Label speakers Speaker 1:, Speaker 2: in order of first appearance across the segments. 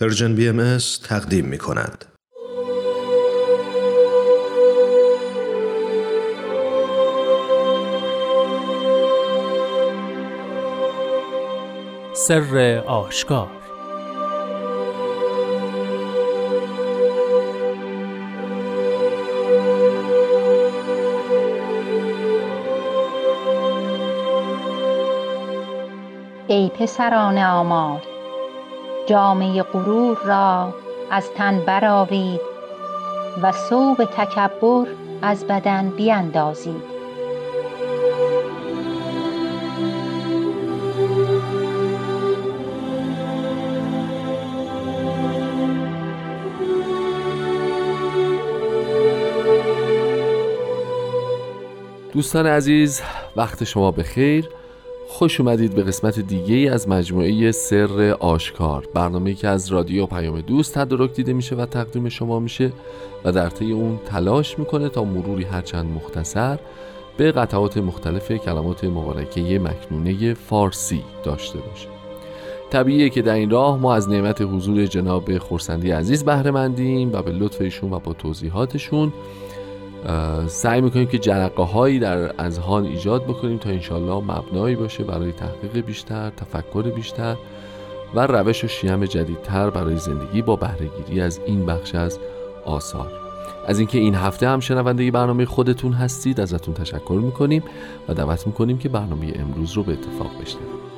Speaker 1: پرژن بی ام تقدیم می کند.
Speaker 2: سر آشکار
Speaker 3: ای پسران آمال جامه غرور را از تن برآرید و ثوب تکبر از بدن بیندازید.
Speaker 4: دوستان عزیز وقت شما به خیر خوش اومدید به قسمت دیگه از مجموعه سر آشکار. برنامه که از رادیو پیام دوست تدارک دیده میشه و تقدیم شما میشه و در طی اون تلاش می‌کنه تا مروری هرچند مختصر به قطعات مختلف کلمات مبارکه مکنونه فارسی داشته باشه. طبیعیه که در این راه ما از نعمت حضور جناب خورسندی عزیز بهره مندیم و به لطف ایشون و با توضیحاتشون سعی می‌کنیم که جرقه هایی در اذهان ایجاد بکنیم تا انشالله مبنایی باشه برای تحقیق بیشتر تفکر بیشتر و روش و شیم جدیدتر برای زندگی با بهرهگیری از این بخش از آثار. از اینکه این هفته هم شنونده برنامه خودتون هستید ازتون تشکر می‌کنیم و دعوت می‌کنیم که برنامه امروز رو به اتفاق بشنوید.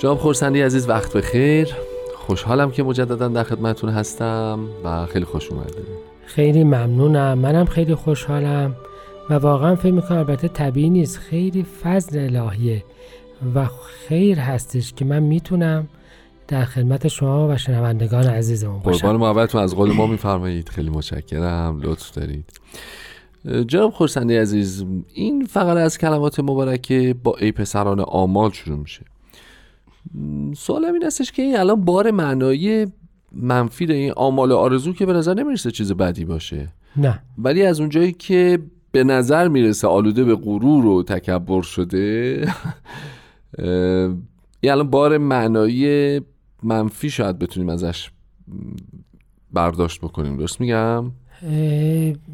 Speaker 4: جناب خورسندی عزیز وقت بخیر. خوشحالم که مجددا در خدمتتون هستم و خیلی خوش اومدید.
Speaker 5: خیلی ممنونم. منم خیلی خوشحالم و واقعا فکر می‌کنم البته طبیعی نیست. خیلی فضل الهیه و خیر هستش که من می‌تونم در خدمت شما و شنوندگان عزیزمون باشم.
Speaker 4: قربان محبتتون از قول ما میفرمایید. خیلی متشکرم. لطف دارید. جناب خورسندی عزیز این فقط از کلمات مبارکه با ای پسران آمال شروع میشه. سوالم این هستش که این الان بار معنایی منفی این آمال آرزو که به نظر نمی‌رسه چیز بدی باشه.
Speaker 5: نه.
Speaker 4: ولی از اونجایی که به نظر می‌رسه آلوده به غرور و تکبر شده این الان بار معنایی منفی شاید بتونیم ازش برداشت بکنیم. درست میگم؟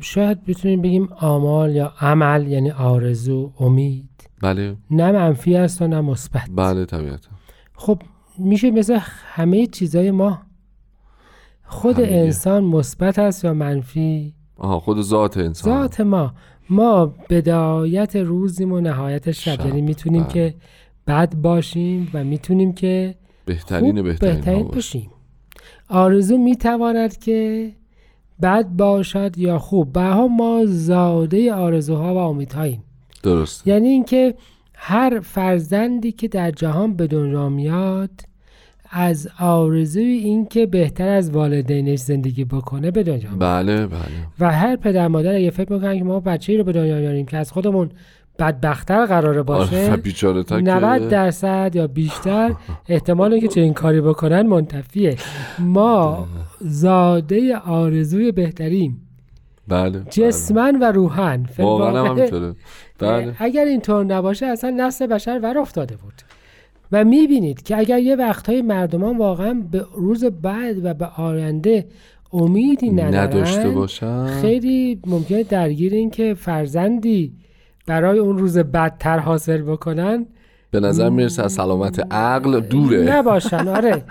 Speaker 5: شاید بتونیم بگیم آمال یا عمل یعنی آرزو امید.
Speaker 4: بله.
Speaker 5: نه منفی است و نه مثبت.
Speaker 4: بله طبیعتا.
Speaker 5: خب میشه مثل همه چیزای ما. خود انسان مثبت است یا منفی؟
Speaker 4: آها خود ذات انسان.
Speaker 5: ذات ما. ما بدایت روزیم و نهایت شب, یعنی می‌تونیم بله. که بد باشیم و می‌تونیم که
Speaker 4: بهترین بهترین,
Speaker 5: بهترین باشیم. آرزو می‌تواند که بد باشد یا خوب. به ما زاده آرزوها و امیدهاییم.
Speaker 4: درست
Speaker 5: یعنی اینکه هر فرزندی که در جهان به دنیا میاد از آرزوی این که بهتر از والدینش زندگی بکنه به دنیا
Speaker 4: بله بله.
Speaker 5: و هر پدر مادر اگه فکر می‌کنن که ما بچه رو به دنیا میاریم که از خودمون بدبختتر قراره باشه 90 درصد یا بیشتر احتمال که چنین کاری بکنن منتفیه. ما زاده آرزوی بهتریم.
Speaker 4: بله
Speaker 5: جسمن و روحن.
Speaker 4: واقعا همینطوره. بله.
Speaker 5: اگر اینطور نباشه اصلا نسل بشر ور افتاده بود. و می‌بینید که اگر یه وقتهای مردمان واقعا به روز بعد و به آینده امیدی
Speaker 4: نداشته باشن.
Speaker 5: خیلی ممکنه درگیر این که فرزندی برای اون روز بدتر حاصل بکنن.
Speaker 4: به نظر می‌رسه از سلامت عقل دوره.
Speaker 5: نباشن آره.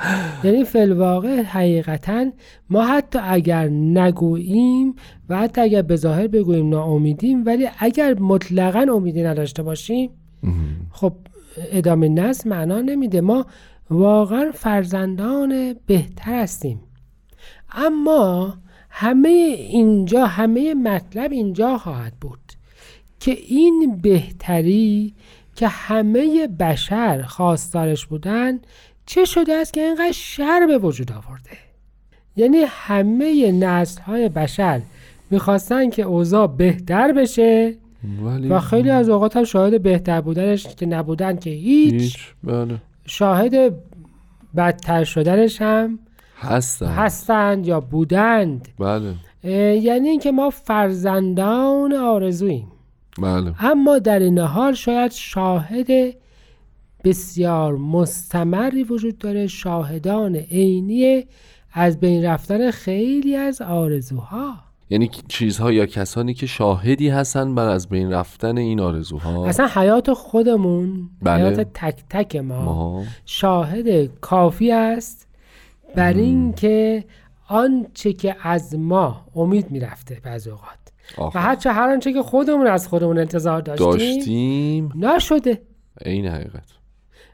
Speaker 5: یعنی فلواقع حقیقتا ما حتی اگر نگوییم و حتی اگر به ظاهر بگوییم ناامیدیم ولی اگر مطلقا امیدی نداشته باشیم خب ادامه نسل معنا نمیده. ما واقعا فرزندان بهتر هستیم. اما همه اینجا همه مطلب اینجا خواهد بود که این بهتری که همه بشر خواستارش بودن چه شده است که اینقدر شر به وجود آورده؟ یعنی همه نسل های بشر می‌خواستن که اوضاع بهتر بشه و خیلی از اوقات هم شاهد بهتر بودنش که نبودن که هیچ,
Speaker 4: بله.
Speaker 5: شاهد بدتر شدنش هم
Speaker 4: هستن.
Speaker 5: هستند یا بودند.
Speaker 4: بله.
Speaker 5: یعنی اینکه ما فرزندان آرزوییم.
Speaker 4: بله.
Speaker 5: اما در این حال شاید شاهد بسیار مستمری وجود داره. شاهدان عینی از بین رفتن خیلی از آرزوها.
Speaker 4: یعنی چیزها یا کسانی که شاهدی هستن بر از بین رفتن این آرزوها؟
Speaker 5: اصلا حیات خودمون
Speaker 4: بله.
Speaker 5: حیات تک تک ما
Speaker 4: ما.
Speaker 5: شاهد کافی است بر اینکه آنچه که از ما امید می‌رفته بعضی اوقات. و
Speaker 4: آخر
Speaker 5: حتی هر آنچه که خودمون از خودمون انتظار داشتیم,
Speaker 4: داشتیم.
Speaker 5: نشده.
Speaker 4: این حقیقت.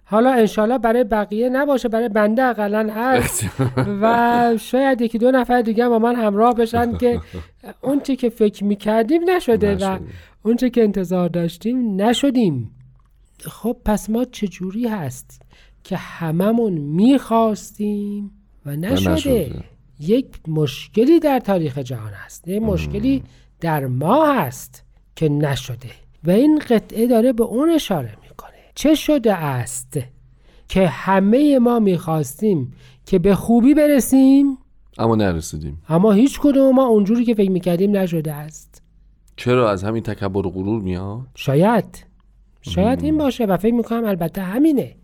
Speaker 5: حالا انشالله برای بقیه نباشه برای بنده اقلا هست. و شاید یکی دو نفر دیگه با من همراه بشن که اون چی که فکر می‌کردیم نشده, و. اون چی که انتظار داشتیم نشدیم. خب پس ما چجوری هست که هممون می‌خواستیم و نشده.
Speaker 4: نشده.
Speaker 5: یک مشکلی در تاریخ جهان هست. یک مشکلی در ما هست که نشده و این قطعه داره به اون اشاره می‌کنه. چه شده است که همه ما می‌خواستیم که به خوبی برسیم؟
Speaker 4: اما نرسیدیم.
Speaker 5: اما هیچ کدوم ما اونجوری که فکر می‌کردیم نشده است.
Speaker 4: چرا از همین تکبر و غرور میاد؟
Speaker 5: شاید. شاید این باشه و فکر می‌کنم البته همینه.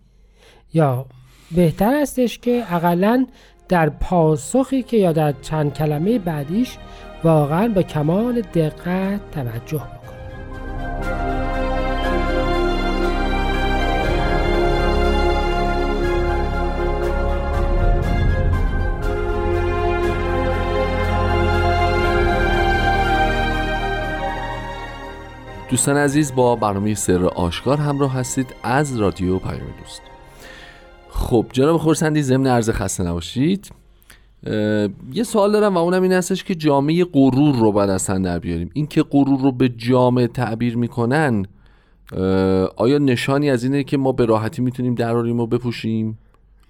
Speaker 5: یا بهتر استش که اقلا در پاسخی که یا در چند کلمه بعدیش واقعا با کمال دقت توجه بکنیم
Speaker 4: دوستان عزیز با برنامه سر آشکار همراه هستید از رادیو پیام دوست. خب جناب خورسندی ضمن عرض خسته نباشید. یه سوال دارم و اونم این هستش که جامعه غرور رو باید اصلا در بیاریم. این که غرور رو به جامعه تعبیر می‌کنن آیا نشانی از اینه که ما به راحتی می‌تونیم دراریم و بپوشیم؟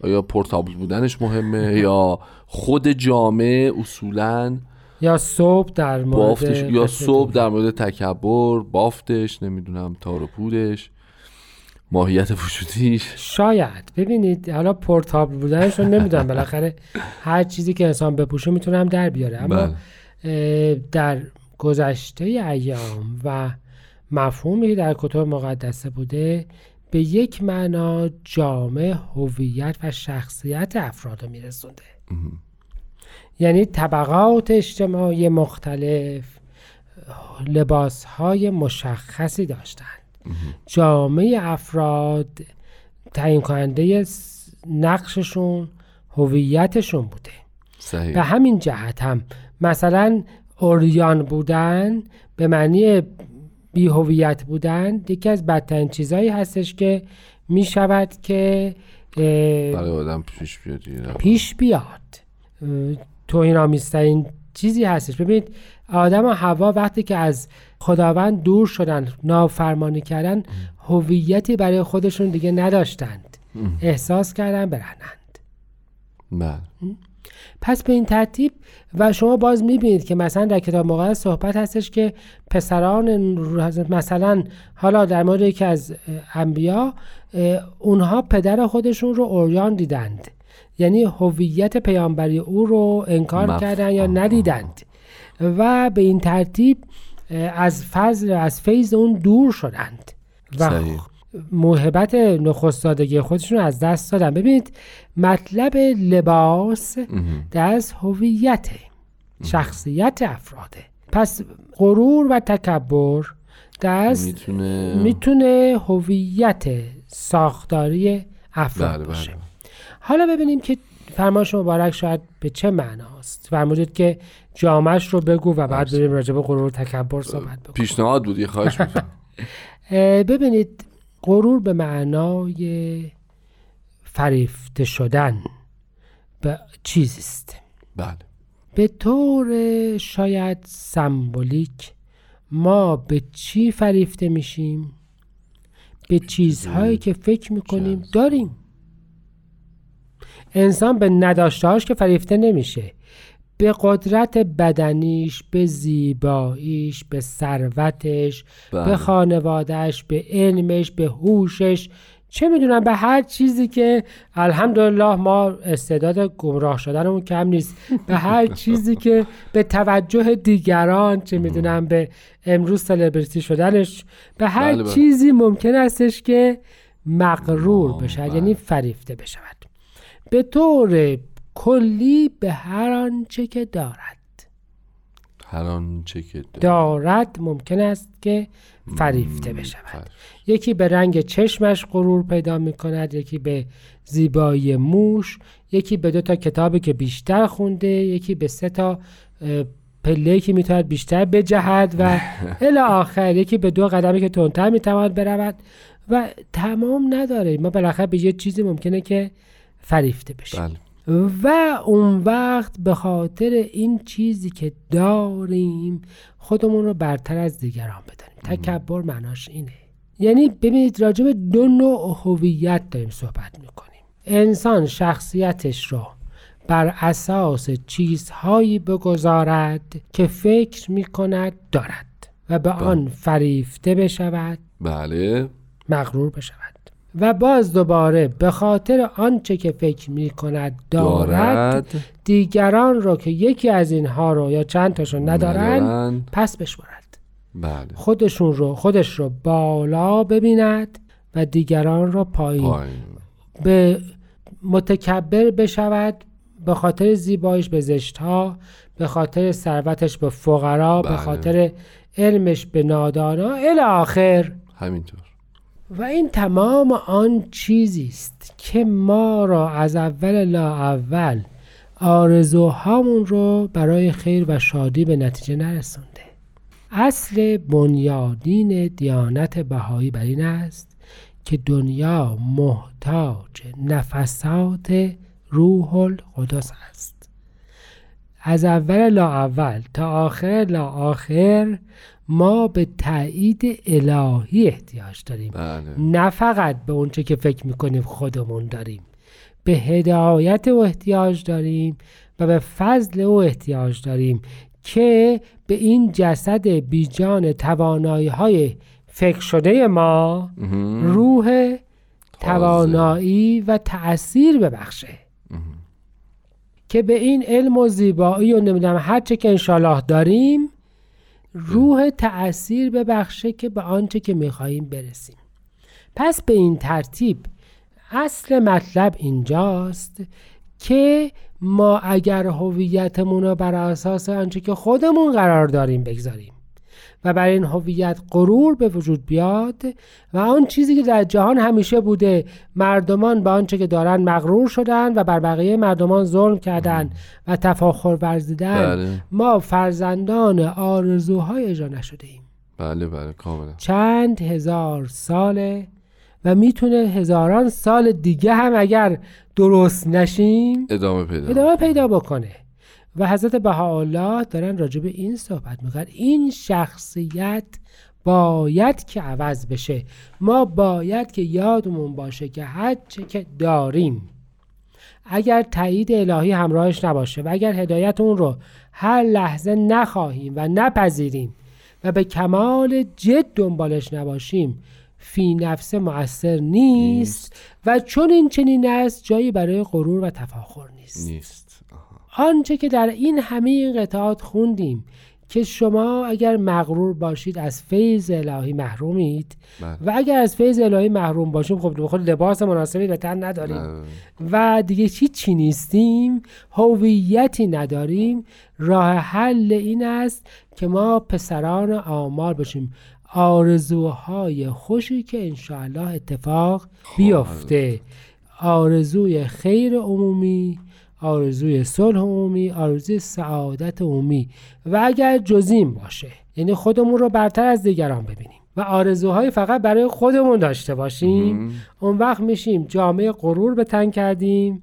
Speaker 4: آیا پورتابل بودنش مهمه؟ یا خود جامعه اصولاً
Speaker 5: یا صبح در مورد
Speaker 4: بافتش؟ یا صبح در مورد تکبر بافتش نمی‌دونم تار و پودش. ماهیت وجودیش
Speaker 5: شاید. ببینید حالا پورتابل بودنش رو نمی‌دونم. بالاخره هر چیزی که انسان بپوشه می‌تونه هم در بیاره. اما
Speaker 4: بله.
Speaker 5: در گذشته ایام و مفهومی که در کتب مقدسه بوده به یک معنا جامع هویت و شخصیت افراد رو میرسونده. یعنی طبقات اجتماعی مختلف لباس های مشخصی داشتند جامعه افراد تعیین کننده نقششون هویتشون بوده.
Speaker 4: صحیح.
Speaker 5: به همین جهت هم مثلا اوریان بودن به معنی بی هویت بودن یکی از بدترین چیزهایی هستش که می شود که
Speaker 4: برای آدم پیش بیاد.
Speaker 5: پیش بیاد. توهین آمیزترین چیزی هستش. ببینید آدم و هوا وقتی که از خداوند دور شدن نافرمانی کردن هویتی برای خودشون دیگه نداشتند. احساس کردن برهنند.
Speaker 4: بله.
Speaker 5: پس به این ترتیب و شما باز می‌بینید که مثلا در کتاب مقدس صحبت هستش که پسران مثلا حالا در مورد یکی از انبیا اونها پدر خودشون رو اوریان دیدند. یعنی هویت پیامبری او رو انکار
Speaker 4: مف-
Speaker 5: کردن یا
Speaker 4: آه.
Speaker 5: ندیدند. و به این ترتیب از فضل از فیض اون دور شدند. و. موهبت نخستادگی خودشون از دست دادن. ببینید مطلب لباس دست هویت شخصیت افراده پس غرور و تکبر دست
Speaker 4: می‌تونه
Speaker 5: می‌تونه هویت ساختاری افراد
Speaker 4: بله
Speaker 5: باشه.
Speaker 4: بله.
Speaker 5: حالا ببینیم که فرمایش مبارک شاید به چه معناست. فرمودید که جامعش رو بگو و بعد بریم راجع به غرور تکبر صحبت بکنیم.
Speaker 4: پیشنهاد بود یه خواهش
Speaker 5: ببینید غرور به معنای فریفته شدن به چیزی است
Speaker 4: بله.
Speaker 5: به طور شاید سمبولیک ما به چی فریفته میشیم؟ به چیزهایی که فکر می‌کنیم داریم. انسان به نداشتهاش که فریفته نمیشه. به قدرت بدنیش به زیباییش به ثروتش
Speaker 4: بله.
Speaker 5: به خانوادهش به علمش به هوشش چه می‌دونم به هر چیزی که الحمدلله ما استعداد گمراه شدنمون کم نیست به هر چیزی که به توجه دیگران چه می‌دونم به امروز سلبریتی شدنش به هر
Speaker 4: بله، بله.
Speaker 5: چیزی ممکن استش که مغرور
Speaker 4: آه،
Speaker 5: بشود
Speaker 4: بله.
Speaker 5: یعنی فریفته بشود به طور کلی به هر آنچه که دارد.
Speaker 4: هر آنچه که دارد.
Speaker 5: دارد ممکن است که فریفته بشود.
Speaker 4: فر-
Speaker 5: یکی به رنگ چشمش غرور پیدا می کند یکی به زیبایی موش یکی به دو تا کتابی که بیشتر خونده یکی به سه تا پله که می‌تواند بیشتر بجهد و الی آخر یکی به دو قدمی که تندتر می‌تواند برود و تمام نداره. ما بالاخره به یه چیزی ممکنه که فریفته بشیم.
Speaker 4: بله.
Speaker 5: و اون وقت به خاطر این چیزی که داریم خودمون رو برتر از دیگران بدانیم. تکبر معناش اینه. یعنی ببینید راجع به دو نوع هویت داریم صحبت می‌کنیم. انسان شخصیتش رو بر اساس چیزهایی بگذارد که فکر می‌کند دارد و به آن فریفته بشود.
Speaker 4: بله.
Speaker 5: مغرور بشود. و باز دوباره به خاطر آنچه که فکر می کند دارد,
Speaker 4: دارد
Speaker 5: دیگران رو که یکی از اینها رو یا چند تاشون ندارن
Speaker 4: ندارند.
Speaker 5: پس بشمارد.
Speaker 4: بله.
Speaker 5: خودشون رو خودش رو بالا ببیند و دیگران رو پایین
Speaker 4: پایین.
Speaker 5: به متکبر بشود به خاطر زیبایش به زشتها به خاطر ثروتش به فقرا به
Speaker 4: بله.
Speaker 5: خاطر علمش به نادانا. الی آخر.
Speaker 4: همینطور.
Speaker 5: و این تمام آن چیزی است که ما را از اول لا اول آرزوهامون رو برای خیر و شادی به نتیجه نرسونده. اصل بنیادین دیانت بهایی بر این است که دنیا محتاج نفسات روح القدس است. از اول لا اول تا آخر لا آخر ما به تایید الهی احتیاج داریم.
Speaker 4: بله.
Speaker 5: نه فقط به اونچه که فکر می‌کنیم خودمون داریم. به هدایت او احتیاج داریم و به فضل او احتیاج داریم که به این جسد بیجان توانایی های فکر شده ما. روح توانایی و تأثیر ببخشه. که به این علم و زیبایی و نمی‌دونم هرچه که انشالله داریم روح تأثیر ببخشه که به آنچه که میخواییم برسیم. پس به این ترتیب اصل مطلب اینجاست که ما اگر هویتمون رو بر اساس آنچه که خودمون قرار داریم بگذاریم. و برای این هویت غرور به وجود بیاد و آن چیزی که در جهان همیشه بوده مردمان به آنچه که دارن مغرور شدن و بر بقیه مردمان ظلم کردن و تفاخر ورزیدن
Speaker 4: بله.
Speaker 5: ما فرزندان آرزوهای اجرا نشده ایم.
Speaker 4: بله بله کاملا.
Speaker 5: چند هزار ساله و می‌تونه هزاران سال دیگه هم اگر درست نشیم
Speaker 4: ادامه پیدا
Speaker 5: ادامه پیدا بکنه. و حضرت بهاءالله دارن راجع به این صحبت می‌کنن. این شخصیت باید که عوض بشه. ما باید که یادمون باشه که هر چه که داریم اگر تایید الهی همراهش نباشه و اگر هدایت اون رو هر لحظه نخواهیم و نپذیریم و به کمال جد دنبالش نباشیم فی نفس مؤثر نیست و چون این چنین است جایی برای غرور و تفاخر نیست.
Speaker 4: نیست.
Speaker 5: آنچه که در این همه این قطعات خوندیم که شما اگر مغرور باشید از فیض الهی محرومید
Speaker 4: بله.
Speaker 5: و اگر از فیض الهی محروم باشیم خب خود لباس مناسبی به تن نداریم
Speaker 4: بله.
Speaker 5: و دیگه هیچی نیستیم هویتی نداریم راه حل این است که ما پسران آمار باشیم آرزوهای خوشی که انشاءالله اتفاق بیفته آرزوی خیر عمومی آرزوی صلح عمومی آرزوی سعادت عمومی. و اگر جزیم باشه یعنی خودمون رو برتر از دیگران ببینیم. و آرزوهای فقط برای خودمون داشته باشیم. اون وقت میشیم جامعه غرور به تن کردیم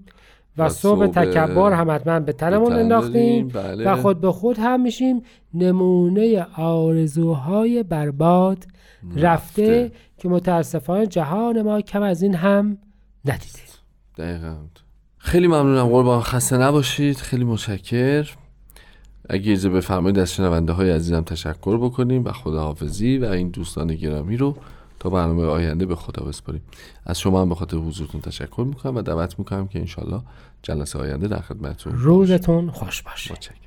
Speaker 5: و صبح تکبر هم حتما به تنمون
Speaker 4: تن
Speaker 5: انداختیم
Speaker 4: بله.
Speaker 5: و خود به خود هم میشیم. نمونه آرزوهای برباد رفته,
Speaker 4: رفته.
Speaker 5: که متاسفانه جهان ما کم از این هم ندیده.
Speaker 4: دقیقا. خیلی ممنونم. قربان. خسته نباشید. خیلی متشکر. اگه اجازه بفرمایید از شنونده های عزیزم تشکر بکنیم و خداحافظی و این دوستان گرامی رو تا برنامه آینده به خدا بسپاریم. از شما هم به خاطر حضورتون تشکر می‌کنم و دعوت می‌کنم که انشالله جلسه آینده در خدمتتون
Speaker 5: روزتون خوش باشه
Speaker 4: متشکرم.